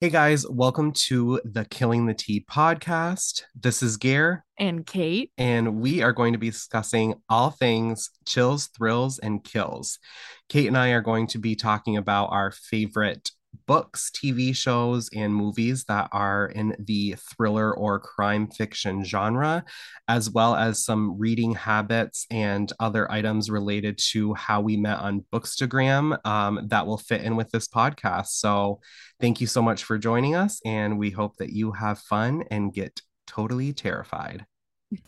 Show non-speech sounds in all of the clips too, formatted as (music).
Hey guys, welcome to the Killing the Tea podcast. This is Gare, and Kate. and we are going to be discussing all things chills, thrills, and kills. Kate and I are going to be talking about our favorite books, TV shows, and movies that are in the thriller or crime fiction genre, as well as some reading habits and other items related to how we met on Bookstagram um, that will fit in with this podcast. So, thank you so much for joining us, and we hope that you have fun and get totally terrified.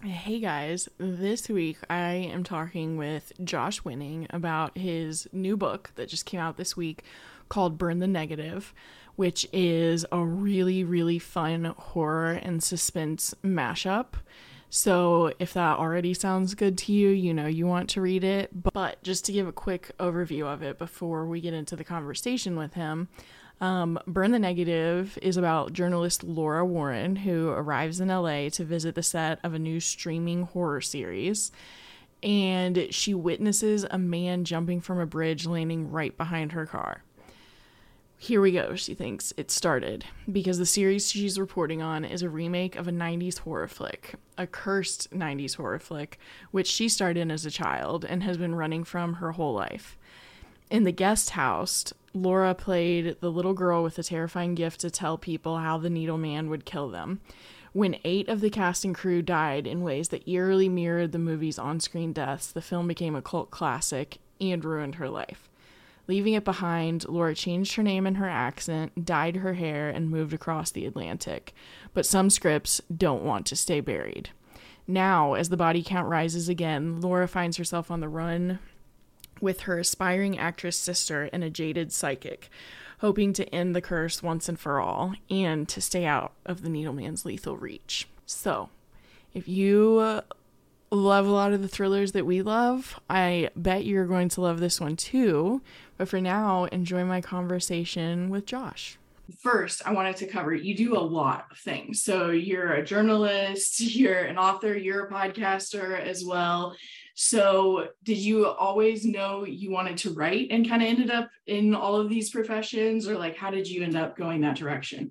Hey guys, this week I am talking with Josh Winning about his new book that just came out this week called Burn the Negative, which is a really, really fun horror and suspense mashup. So, if that already sounds good to you, you know you want to read it. But just to give a quick overview of it before we get into the conversation with him, um, Burn the Negative is about journalist Laura Warren, who arrives in LA to visit the set of a new streaming horror series. And she witnesses a man jumping from a bridge landing right behind her car. Here we go, she thinks it started, because the series she's reporting on is a remake of a 90s horror flick, a cursed 90s horror flick, which she starred in as a child and has been running from her whole life. In the Guesthouse, Laura played the little girl with a terrifying gift to tell people how the Needle Man would kill them. When eight of the cast and crew died in ways that eerily mirrored the movie's on screen deaths, the film became a cult classic and ruined her life. Leaving it behind, Laura changed her name and her accent, dyed her hair, and moved across the Atlantic. But some scripts don't want to stay buried. Now, as the body count rises again, Laura finds herself on the run with her aspiring actress sister and a jaded psychic, hoping to end the curse once and for all and to stay out of the Needle Man's lethal reach. So, if you uh, love a lot of the thrillers that we love, I bet you're going to love this one too. But for now, enjoy my conversation with Josh. First, I wanted to cover you do a lot of things. So, you're a journalist, (laughs) you're an author, you're a podcaster as well. So, did you always know you wanted to write and kind of ended up in all of these professions, or like how did you end up going that direction?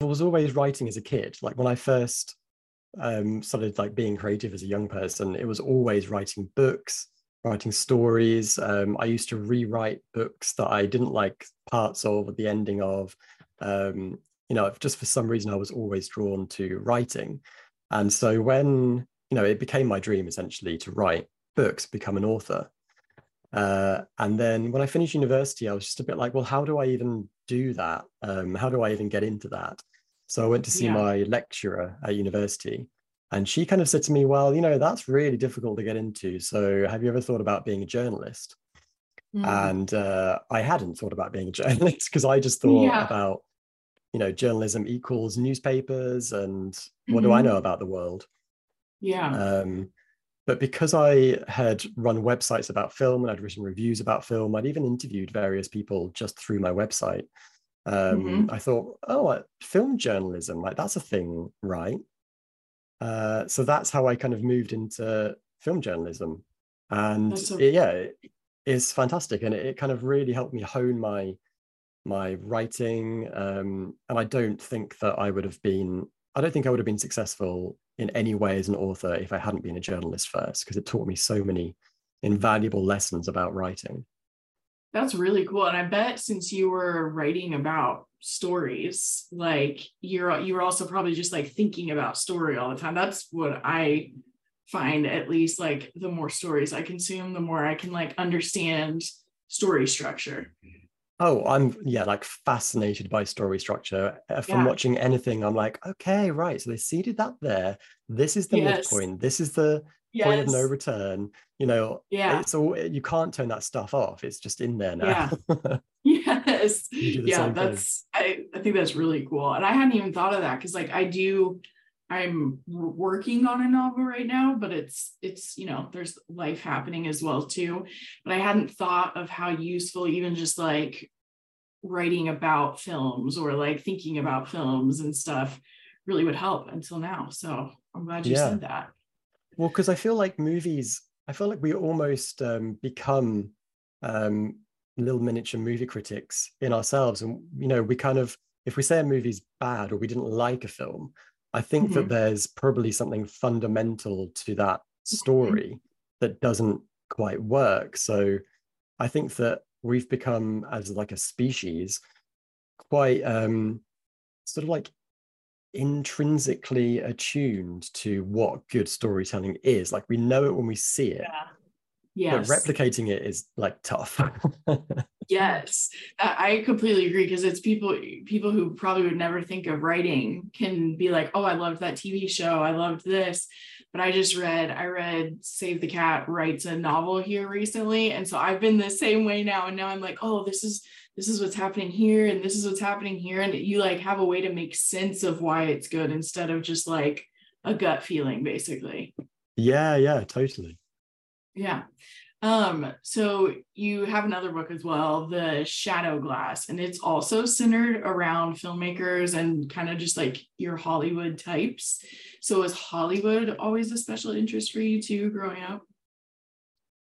I was always writing as a kid. Like when I first um, started like being creative as a young person, it was always writing books, writing stories. Um, I used to rewrite books that I didn't like parts of or the ending of. Um, you know, just for some reason, I was always drawn to writing. And so when, you know, it became my dream essentially to write books, become an author. Uh, and then when I finished university, I was just a bit like, well, how do I even do that? Um, how do I even get into that? So I went to see yeah. my lecturer at university, and she kind of said to me, Well, you know, that's really difficult to get into. So have you ever thought about being a journalist? Mm. And uh, I hadn't thought about being a (laughs) journalist because I just thought yeah. about, you know, journalism equals newspapers and what mm-hmm. do I mm-hmm. know about the world? Yeah. Um, but because I had run websites about film and I'd written reviews about film, I'd even interviewed various people just through my website um, mm-hmm. I thought, oh, film journalism, like that's a thing, right? Uh, so that's how I kind of moved into film journalism, and a- it, yeah, it is fantastic, and it, it, kind of really helped me hone my my writing. Um, and I don't think that I would have been, I don't think I would have been successful in any way as an author if I hadn't been a journalist first, because it taught me so many invaluable lessons about writing. That's really cool. And I bet since you were writing about stories, like you're you're also probably just like thinking about story all the time. That's what I find at least like the more stories I consume, the more I can like understand story structure. Oh, I'm yeah, like fascinated by story structure. Uh, from yeah. watching anything, I'm like, okay, right. So they seeded that there. This is the yes. midpoint. This is the yes. point of no return you know yeah. it's all you can't turn that stuff off it's just in there now. Yeah. (laughs) Yes. Yeah that's I, I think that's really cool and i hadn't even thought of that because like i do i'm working on a novel right now but it's it's you know there's life happening as well too but i hadn't thought of how useful even just like writing about films or like thinking about films and stuff really would help until now so i'm glad you yeah. said that well, because I feel like movies, I feel like we almost um, become um, little miniature movie critics in ourselves, and you know, we kind of if we say a movie's bad or we didn't like a film, I think mm-hmm. that there's probably something fundamental to that mm-hmm. story mm-hmm. that doesn't quite work. So I think that we've become as like a species quite um sort of like intrinsically attuned to what good storytelling is. Like we know it when we see it. Yeah. Yes. But replicating it is like tough. (laughs) yes. I completely agree because it's people people who probably would never think of writing can be like, "Oh, I loved that TV show. I loved this." But I just read I read Save the Cat writes a novel here recently, and so I've been the same way now and now I'm like, "Oh, this is this is what's happening here and this is what's happening here and you like have a way to make sense of why it's good instead of just like a gut feeling basically. Yeah yeah totally. Yeah. Um so you have another book as well the shadow glass and it's also centered around filmmakers and kind of just like your hollywood types. So is hollywood always a special interest for you too growing up?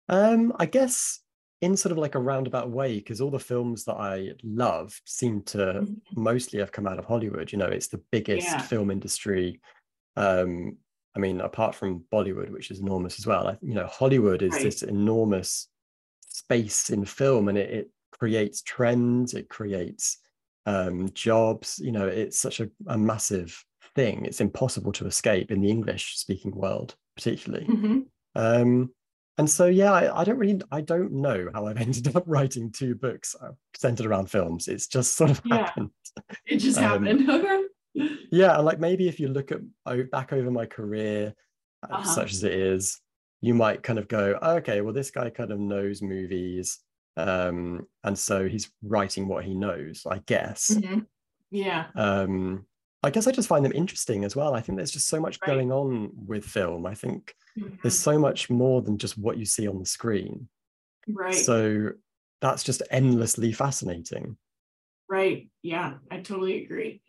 Um i guess in sort of like a roundabout way because all the films that I love seem to mm-hmm. mostly have come out of Hollywood. You know, it's the biggest yeah. film industry. Um, I mean, apart from Bollywood, which is enormous as well. you know, Hollywood is right. this enormous space in film, and it, it creates trends. It creates um, jobs. You know, it's such a, a, massive thing. It's impossible to escape in the English-speaking world, particularly. Mm-hmm. Um, and so yeah I, I, don't really i don't know how i've (laughs) ended up writing two books uh, centered around films. It's just sort of (laughs) yeah, happened. It just um, happened. (laughs) Yeah like maybe if you look at back over my career uh, uh-huh. such as it is you might kind of go okay well this guy kind of knows movies um and so he's writing what he knows i guess. Mm-hmm. yeah. Um I guess I just find them interesting as well. I think there's just so much right. going on with film. I think mm-hmm. there's so much more than just what you see on the screen. Right. So that's just endlessly fascinating. Right. Yeah, I totally agree.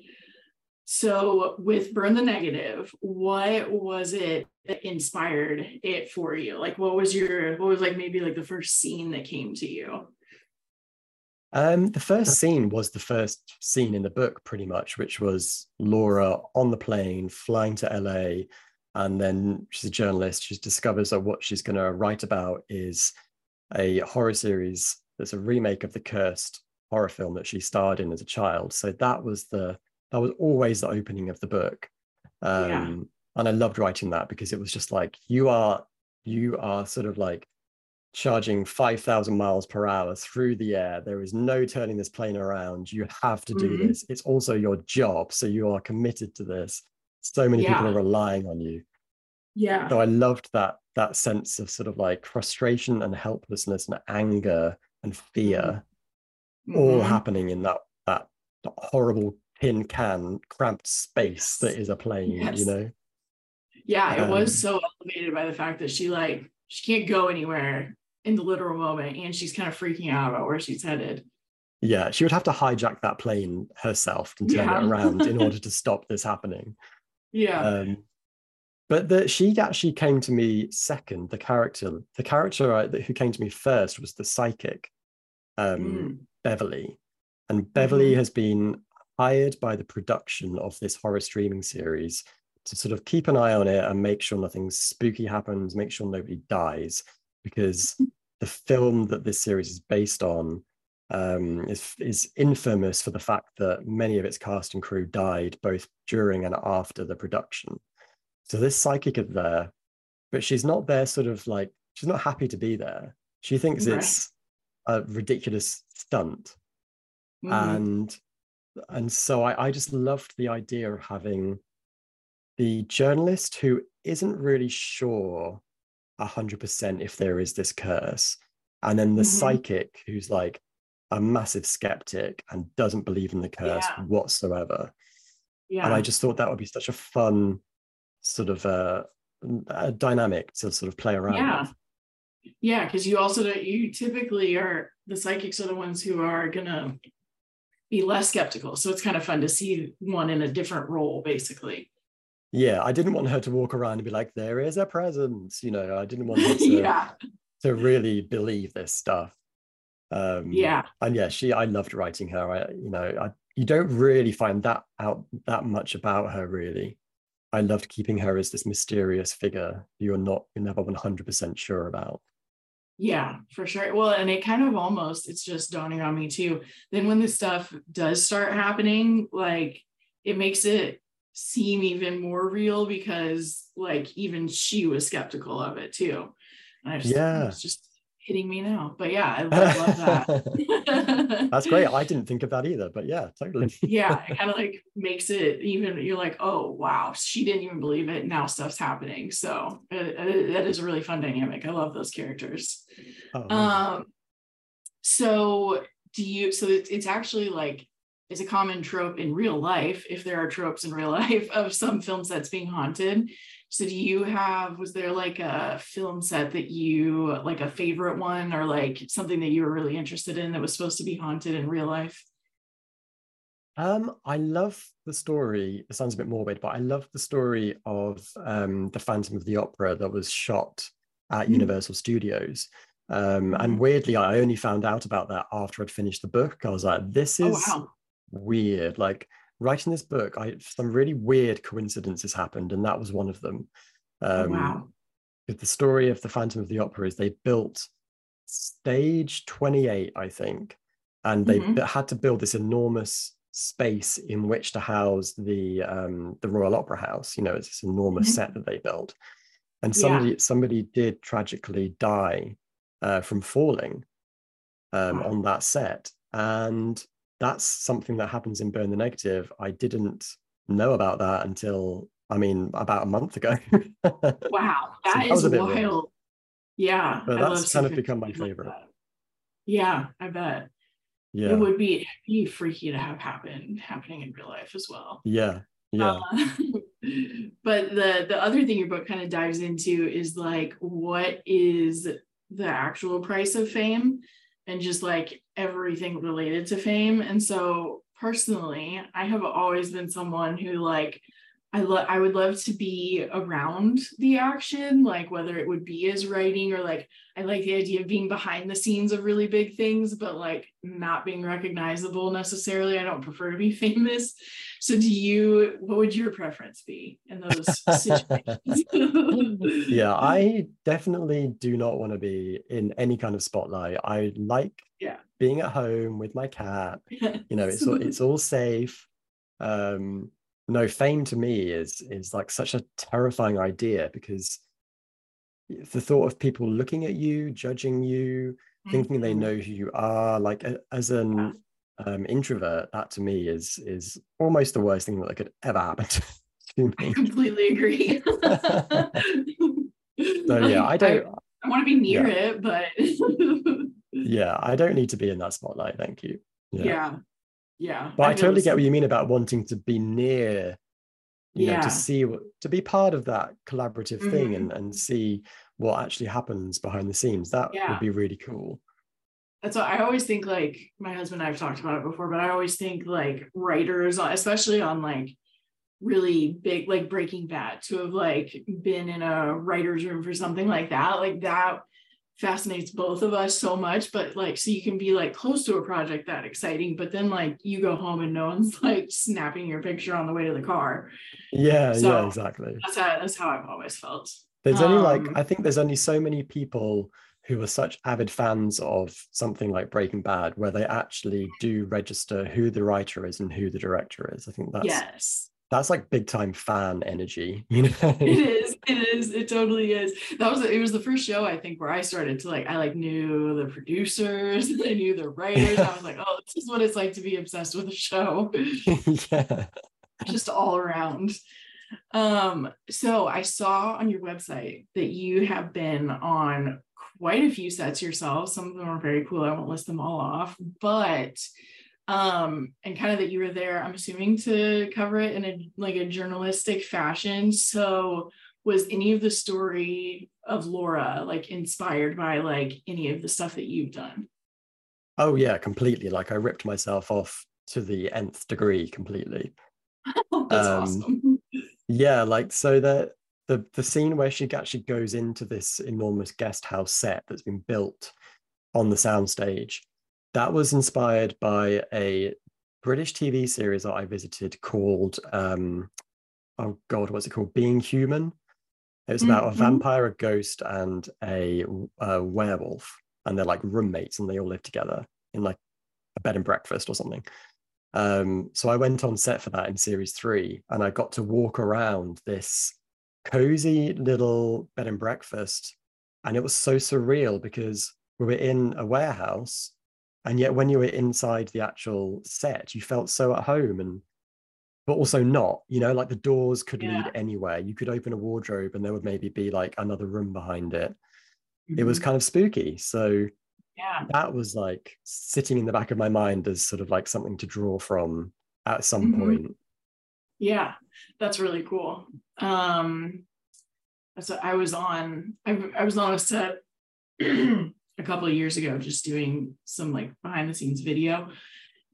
So with Burn the Negative, what was it that inspired it for you? Like what was your what was like maybe like the first scene that came to you? Um, the first scene was the first scene in the book, pretty much, which was Laura on the plane flying to LA. And then she's a journalist. She discovers that what she's going to write about is a horror series that's a remake of the cursed horror film that she starred in as a child. So that was the that was always the opening of the book. Um, yeah. and I loved writing that because it was just like you are you are sort of like charging 5,000 miles per hour through the air. There is no turning this plane around. You have to do mm-hmm. this. It's also your job. So you are committed to this. So many yeah. people are relying on you. Yeah. So I loved that that sense of sort of like frustration and helplessness and anger and fear mm-hmm. all mm-hmm. happening in that that horrible tin can cramped space that is a plane, yes. you know? Yeah, it um, was so elevated by the fact that she like she can't go anywhere in the literal moment and she's kind of freaking out about where she's headed yeah she would have to hijack that plane herself and turn yeah. it around in order to (laughs) stop this happening yeah um, but the, she actually came to me second the character the character I, who came to me first was the psychic um, mm. beverly and beverly mm-hmm. has been hired by the production of this horror streaming series to sort of keep an eye on it and make sure nothing spooky happens make sure nobody dies because the film that this series is based on um, is, is infamous for the fact that many of its cast and crew died both during and after the production. So this psychic is there, but she's not there sort of like, she's not happy to be there. She thinks right. it's a ridiculous stunt. Mm. And and so I, I just loved the idea of having the journalist who isn't really sure 100% if there is this curse. And then the mm-hmm. psychic who's like a massive skeptic and doesn't believe in the curse yeah. whatsoever. Yeah. And I just thought that would be such a fun sort of uh, a dynamic to sort of play around yeah. with. Yeah, because you also you typically are the psychics are the ones who are gonna be less skeptical. So it's kind of fun to see one in a different role, basically yeah, I didn't want her to walk around and be like, there is a presence. You know, I didn't want her (laughs) to, yeah. to really believe this stuff. Um, yeah. And yeah, she, I loved writing her. I, you know, I you don't really find that out that much about her really i loved keeping her as this mysterious figure you're not you're never 100% sure about yeah for sure well and it kind of almost it's just dawning on me too then when this stuff does start happening like it makes it seem even more real because like even she was skeptical of it too and I just, yeah it's just hitting me now. But yeah, I love, love that. (laughs) That's great. I didn't think of that either, but yeah, totally. (laughs) yeah, it kind of like makes it even. You're like, oh wow, she didn't even believe it. Now stuff's happening. So uh, uh that is a really fun dynamic. I love those characters. Oh, um, so do you? So it's, it's actually like is a common trope in real life, if there are tropes in real (laughs) life of some film sets being haunted. So do you have, was there like a film set that you, like a favorite one or like something that you were really interested in that was supposed to be haunted in real life? Um, I love the story. It sounds a bit morbid, but I love the story of um, the Phantom of the Opera that was shot at mm-hmm. Universal Studios. Um, and mm-hmm. weirdly, I only found out about that after I'd finished the book. I was like, this oh, is oh, wow. Weird. Like writing this book, I some really weird coincidences happened, and that was one of them. Oh, um, oh, wow. The story of the Phantom of the Opera is they built stage 28, I think, and they mm-hmm. had to build this enormous space in which to house the um, the Royal Opera House. You know, it's this enormous mm-hmm. set that they built, and somebody yeah. somebody did tragically die uh, from falling um, wow. on that set, and that's something that happens in Burn the Negative. I didn't know about that until, I mean, about a month ago. (laughs) wow, that so is that wild. Yeah, but that's kind of become my favorite. Like yeah, I bet. Yeah, it would be be freaky to have happen happening in real life as well. Yeah, yeah. Uh, (laughs) but the the other thing your book kind of dives into is like what is the actual price of fame and just like everything related to fame. And so personally, I have always been someone who like I love I would love to be around the action, like whether it would be as writing or like I like the idea of being behind the scenes of really big things, but like not being recognizable necessarily. I don't prefer to be (laughs) famous. So do you what would your preference be in those situations? (laughs) yeah, I definitely do not want to be in any kind of spotlight. I like yeah. being at home with my cat. You know, it's all, it's all safe. Um no fame to me is is like such a terrifying idea because the thought of people looking at you judging you thinking mm-hmm. they know who you are like as an um, introvert that to me is is almost the worst thing that could ever happen (laughs) to me. i completely agree. (laughs) So yeah i don't i, I want to be near yeah. it but yeah i don't need to be in that spotlight thank you. Yeah, yeah yeah but i, I totally get what you mean about wanting to be near you yeah. know to see what to be part of that collaborative mm-hmm. thing and and see what actually happens behind the scenes that yeah. would be really cool that's what i always think like my husband and i've talked about it before but i always think like writers especially on like really big like breaking bad to have like been in a writer's room for something like that like that fascinates both of us so much but like so you can be like close to a project that exciting but then like you go home and no one's (laughs) like snapping your picture on the way to the car. Yeah so yeah exactly. that's how that's how i've always felt. There's um, only like um, i think there's only so many people who are such avid fans of something like breaking bad where they actually do register who the writer is and who the director is. I think that's yes. that's like big time fan energy (laughs) you know? it is (laughs) it is it totally is. That was it was the first show i think where i started to like i like knew the producers (laughs) i knew the writers. I was like oh this is what it's like to be obsessed with a show. (laughs) Yeah. Just all around. Um so i saw on your website that you have been on quite a few sets yourself some of them are very cool. I won't list them all off but um and kind of that you were there i'm assuming to cover it in a like a journalistic fashion. So was any of the story of laura like inspired by like any of the stuff that you've done oh yeah completely like i ripped myself off to the nth degree completely (laughs) that's um, awesome yeah like so that the the scene where she actually goes into this enormous guest house set that's been built on the soundstage that was inspired by a British TV series that I visited called um, oh god, what's it called? Being Human. It's about mm-hmm. a vampire, a ghost, and a, a werewolf, and they're like roommates, and they all live together in like a bed and breakfast or something. Um, so I went on set for that in series three, and I got to walk around this cozy little bed and breakfast, and it was so surreal because we were in a warehouse, and yet when you were inside the actual set, you felt so at home and but also not you know like the doors could yeah. lead anywhere you could open a wardrobe and there would maybe be like another room behind it mm-hmm. it was mm-hmm. kind of spooky so yeah that was like sitting in the back of my mind as sort of like something to draw from at some mm-hmm. point yeah that's really cool um so i was on I, I was on a set (clears throat) a couple of years ago just doing some like behind the scenes video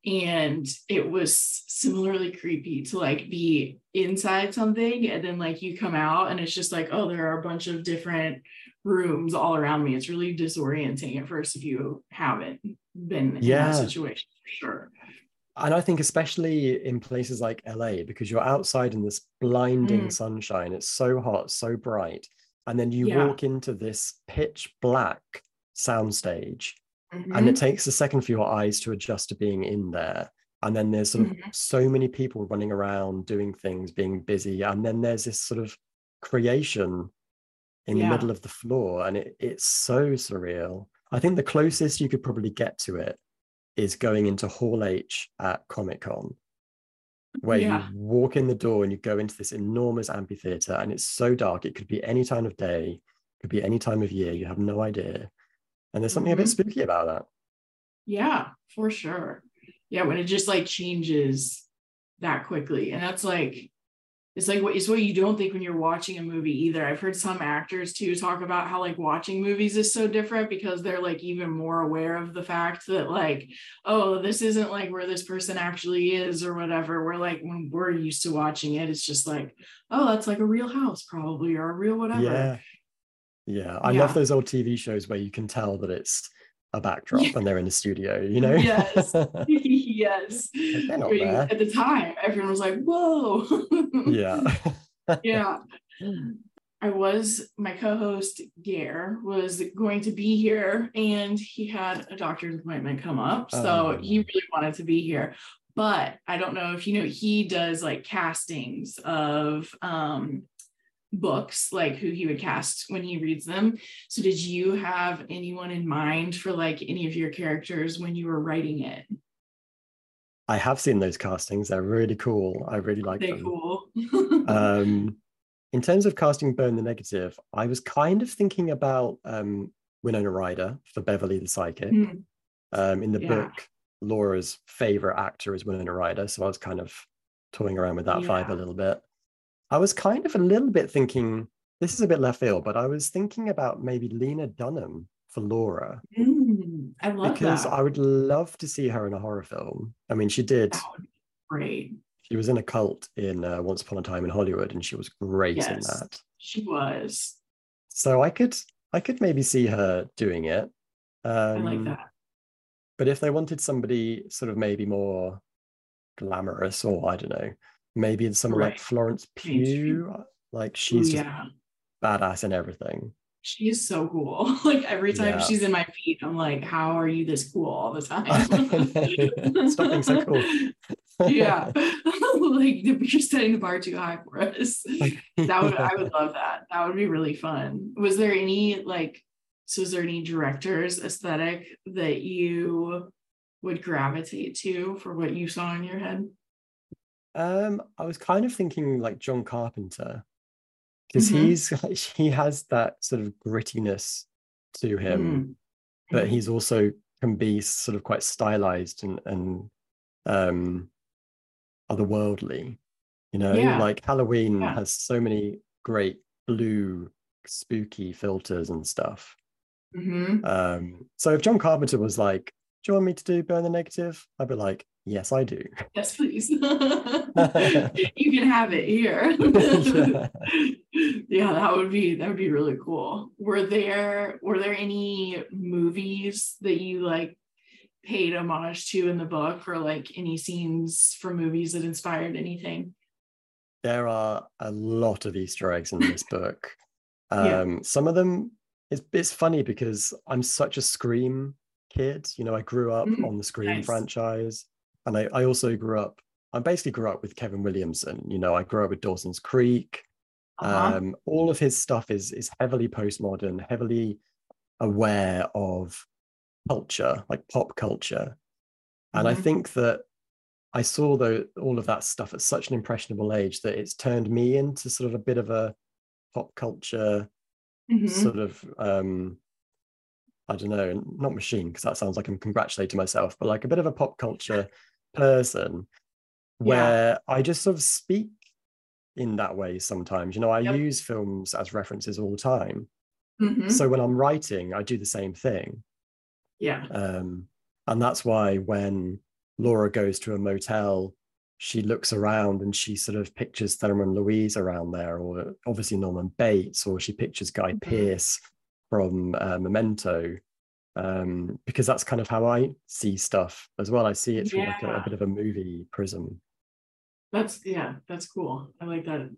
and it was similarly creepy to like be inside something and then like you come out and it's just like oh there are a bunch of different rooms all around me it's really disorienting at first if you haven't been in yeah. that situation for sure and i think especially in places like la because you're outside in this blinding mm. sunshine it's so hot so bright and then you yeah. walk into this pitch black soundstage Mm-hmm. And it takes a second for your eyes to adjust to being in there. And then there's sort of mm-hmm. so many people running around doing things, being busy. And then there's this sort of creation in yeah. the middle of the floor. And it, it's so surreal. I think the closest you could probably get to it is going into Hall H at Comic Con, where yeah. you walk in the door and you go into this enormous amphitheater and it's so dark. It could be any time of day, could be any time of year. You have no idea. And there's something mm-hmm. a bit mm-hmm. spooky about that. Yeah, for sure. Yeah, when it just like changes that quickly. And that's like it's like what it's what you don't think when you're watching a movie either. I've heard some actors too talk about how like watching movies is so different because they're like even more aware of the fact that like, oh, this isn't like where this person actually is or whatever. We're like when we're used to watching it, it's just like, oh, that's like a real house probably or a real whatever. Yeah. Yeah, I yeah. love those old TV shows where you can tell that it's a backdrop yeah. and they're in the studio, you know? Yes. (laughs) (laughs) yes. At the time, everyone was like, whoa. yeah. (laughs) yeah. I was, my co host, Gare, was going to be here and he had a doctor's appointment come up. So um, he really wanted to be here. But I don't know if you know, he does like castings of um, books like who he would cast when he reads them. So did you have anyone in mind for like any of your characters when you were writing it? I have seen those castings. They're really cool. I really like they're them. cool. (laughs) Um in terms of casting burn the negative i was kind of thinking about um winona ryder for beverly the psychic. Mm. um in the yeah. book laura's favorite actor is winona ryder. So i was kind of toying around with that yeah. vibe a little bit I was kind of a little bit thinking, this is a bit left field, but I was thinking about maybe Lena Dunham for Laura. Mm, I love because that. I would love to see her in a horror film. I mean, she did. great. She was in a cult in uh, Once Upon a Time in Hollywood, and she was great yes, in that. She was. So I could, I could maybe see her doing it. Um, I like um, that. But if they wanted somebody sort of maybe more glamorous, or I don't know, maybe it's someone right. Uh, like Florence Pugh. Like she's yeah. badass and everything. She is so cool. (laughs) like every time yeah. she's in my feet, I'm like, how are you this cool all the time? (laughs) Stop being so cool. yeah. (laughs) like you're setting the bar too high for us. that would I would love that. That would be really fun. Was there any like so is there any directors aesthetic that you would gravitate to for what you saw in your head? Um, I was kind of thinking like John Carpenter because mm-hmm. he's (laughs) he has that sort of grittiness to him, mm-hmm. but he's also can be sort of quite stylized and and um otherworldly. You know, yeah. like Halloween yeah. has so many great blue spooky filters and stuff. Mm-hmm. Um, so if John Carpenter was like, "Do you want me to do Burn the Negative?" I'd be like, Yes, I do. Yes, please. (laughs) (laughs) you can have it here. yeah. (laughs) yeah, that would be that would be really cool. Were there were there any movies that you like paid homage to in the book or like any scenes from movies that inspired anything? There are a lot of Easter eggs in this book. Um, Yeah. Some of them, it's, it's funny because I'm such a Scream kid. You know, I grew up Mm, on the Scream nice. franchise. And I, I also grew up, I basically grew up with Kevin Williamson. You know, I grew up with Dawson's Creek. Uh-huh. Um, all of his stuff is is heavily postmodern, heavily aware of culture, like pop culture. And I Mhm. think that I saw the, all of that stuff at such an impressionable age that it's turned me into sort of a bit of a pop culture Mhm. sort of um I don't know, not machine because that sounds like I'm congratulating myself, but like a bit of a pop culture person where I just sort of speak in that way sometimes. You know, I Yep. use films as references all the time. Mhm. So when I'm writing, I do the same thing. yeah. Um, and that's why when Laura goes to a motel, she looks around and she sort of pictures Thelma and Louise around there, or obviously Norman Bates, or she pictures Guy Mhm. Pearce from uh, Memento, um, because that's kind of how I see stuff as well. I see it through like a, a bit of a movie prism. That's yeah, that's cool. I like that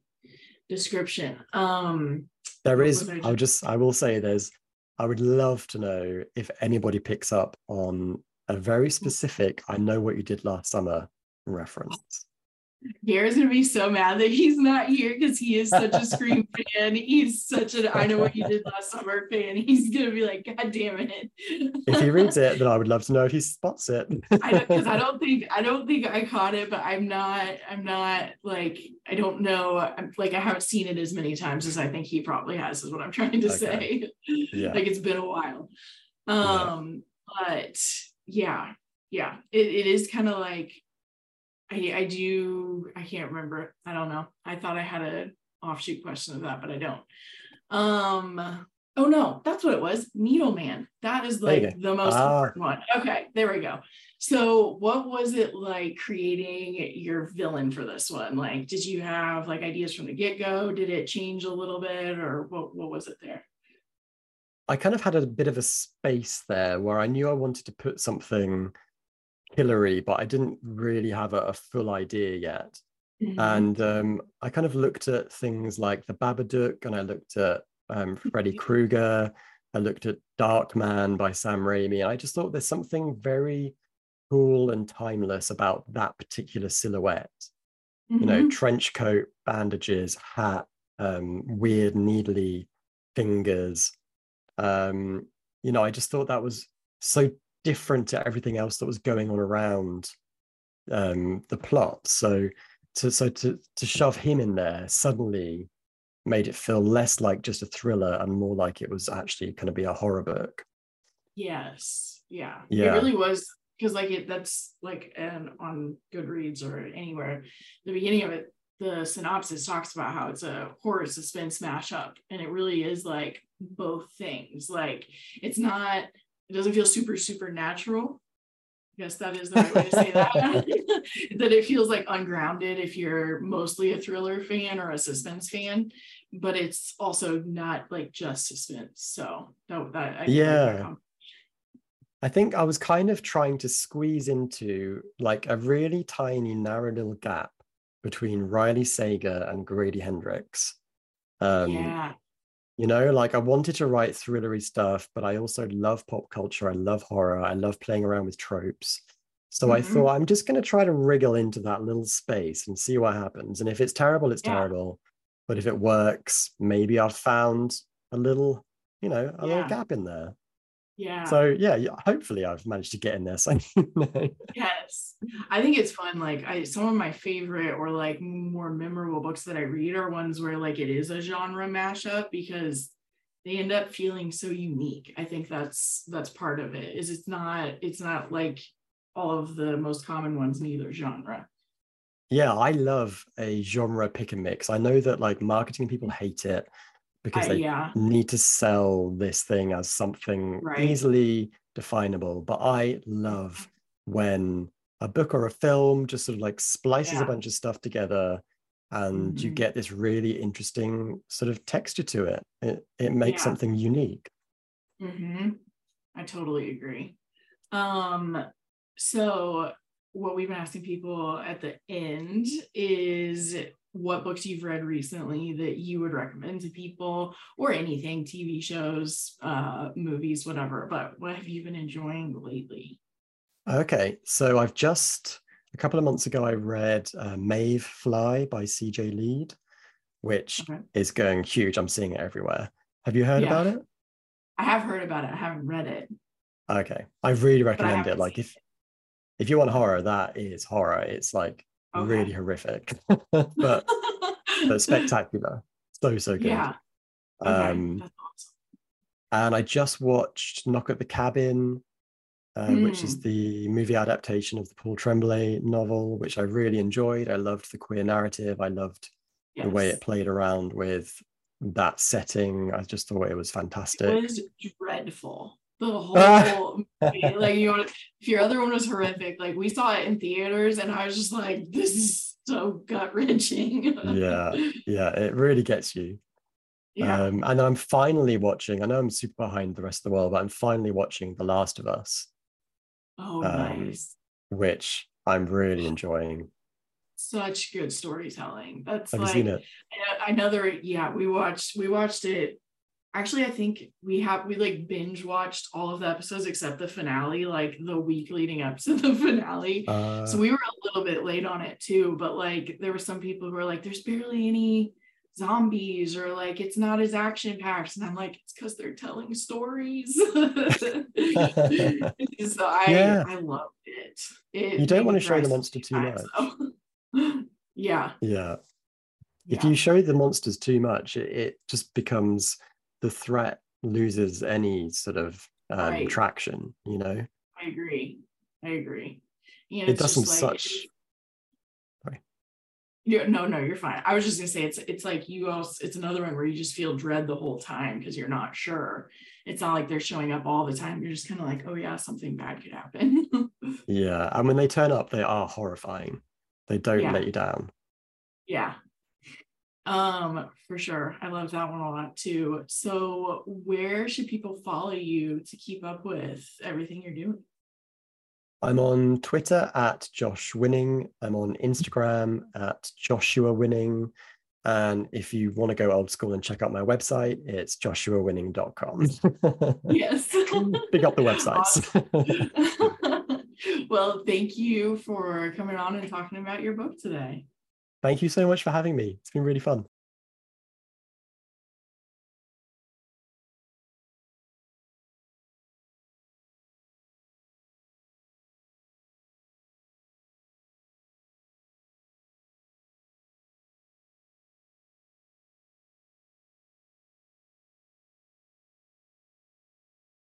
description. Um There is, I I'll just, I will say there's, I would love to know if anybody picks up on a very specific, I know what you did last summer reference. Gary's gonna be so mad that he's not here because he is such a Scream (laughs) fan. He's such an I know what you did last summer fan. He's gonna be like, God damn it. If he reads it, then I would love to know if he spots it. I don't because I don't think I don't think I caught it, but I'm not I'm not like I don't know I'm like I haven't seen it as many times as I think he probably has is what I'm trying to Okay. say. Yeah. like it's been a while. Yeah. Um but yeah, yeah. It, it is kind of like I I do I can't remember. I don't know. I thought I had a offshoot question of that, but I don't. Um oh no, that's what it was. Needle Man. That is like the most Ah. important one. Okay, there we go. So what was it like creating your villain for this one? Like, did you have like ideas from the get-go? Did it change a little bit or what what was it there? I kind of had a bit of a space there where I knew I wanted to put something killery, but I didn't really have a, a full idea yet. Mhm. And um, I kind of looked at things like the Babadook, and I looked at um, Freddy Krueger. I looked at Darkman by Sam Raimi, and I just thought there's something very cool and timeless about that particular silhouette. You know, Mhm. trench coat, bandages, hat, um, weird needly fingers. Um, you know, I just thought that was so different to everything else that was going on around um, the plot. So to so to to shove him in there suddenly made it feel less like just a thriller and more like it was actually going to be a horror book. Yes. Yeah. Yeah. It really was because like it that's like and on Goodreads or anywhere, the beginning of it, the synopsis talks about how it's a horror suspense mashup. And it really is like both things. Like it's not, it doesn't feel super supernatural. I guess that is the right way to say that. (laughs) (laughs) that it feels like ungrounded if you're mostly a thriller fan or a suspense fan, but it's also not like just suspense. So that, that I Yeah. I think I was kind of trying to squeeze into like a really tiny narrow little gap between Riley Sager and Grady Hendrix. Um, yeah. You know, like I wanted to write thrillery stuff, but I also love pop culture. I love horror. I love playing around with tropes. So I Mhm. thought I'm just going to try to wriggle into that little space and see what happens. And if it's terrible, it's Yeah. terrible. But if it works, maybe I've found a little, you know, a little gap in there. Yeah. So yeah, hopefully I've managed to get in there. (laughs) So yes. I think it's fun. Like I some of my favorite or like more memorable books that I read are ones where like it is a genre mashup because they end up feeling so unique. I think that's that's part of it. Is it's not it's not like all of the most common ones in either genre. yeah, I love a genre pick and mix. I know that like marketing people hate it because they yeah. need to sell this thing as something Right. easily definable. But I love (laughs) when a book or a film just sort of like splices Yeah. a bunch of stuff together and you Mhm. get this really interesting sort of texture to it. It, it makes Yeah. something unique. hmm I totally agree. Um, so what we've been asking people at the end is what books you've read recently that you would recommend to people or anything tv shows uh movies whatever but what have you been enjoying lately Okay, so I've just a couple of months ago I read uh, Maeve Fly by CJ Leede which Okay. is going huge. I'm seeing it everywhere. Have you heard Yeah. about it? i have heard about it i haven't read it Okay, I really but I recommend it. Like if if you want horror, that is horror. It's like Okay. really horrific, (laughs) but (laughs) but spectacular. So so good. yeah. Um, awesome. and I just watched Knock at the Cabin, uh, which is Hmm. the movie adaptation of the Paul Tremblay novel, which I really enjoyed. I loved the queer narrative. I loved the way it played around with that setting. I just thought it was fantastic. It was dreadful. The (laughs) whole movie, like you want if your other one was horrific, like we saw it in theaters and I was just like, this is so gut wrenching. Yeah. yeah, it really gets you. yeah. Um, and I'm finally watching. I know I'm super behind the rest of the world, but I'm finally watching The Last of Us, oh, um, nice. which I'm really enjoying. Such good storytelling. That's Have like you seen it? a- another yeah we watched we watched it actually i think we have we like binge watched all of the episodes except the finale like the week leading up to (laughs) the finale Uh, so we were a little bit late on it too but like there were some people who were like there's barely any zombies or like it's not as action packed and i'm like it's because they're telling stories (laughs) (laughs) so i Yeah. i loved it, it You don't wanna show the monster too much so. yeah yeah. If yeah. you show the monsters too much, it, it just becomes the threat loses any sort of um, Right. traction, you know? I agree. I agree. And It doesn't like, such- Sorry. Yeah, no, no, you're fine. I was just gonna say it's it's like you also it's another one where you just feel dread the whole time because you're not sure. It's not like they're showing up all the time. You're just kind of like, oh yeah, something bad could happen. (laughs) Yeah. And when they turn up, they are horrifying. They don't Yeah. let you down. yeah. Um, for sure. I love that one a lot too. So where should people follow you to keep up with everything you're doing? I'm on Twitter at Josh Winning. I'm on Instagram at Joshua Winning. And if you want to go old school and check out my website, it's joshuawinning.com. Yes. (laughs) Pick up the websites. (laughs) well, thank you for coming on and talking about your book today. Thank you so much for having me. It's been really fun.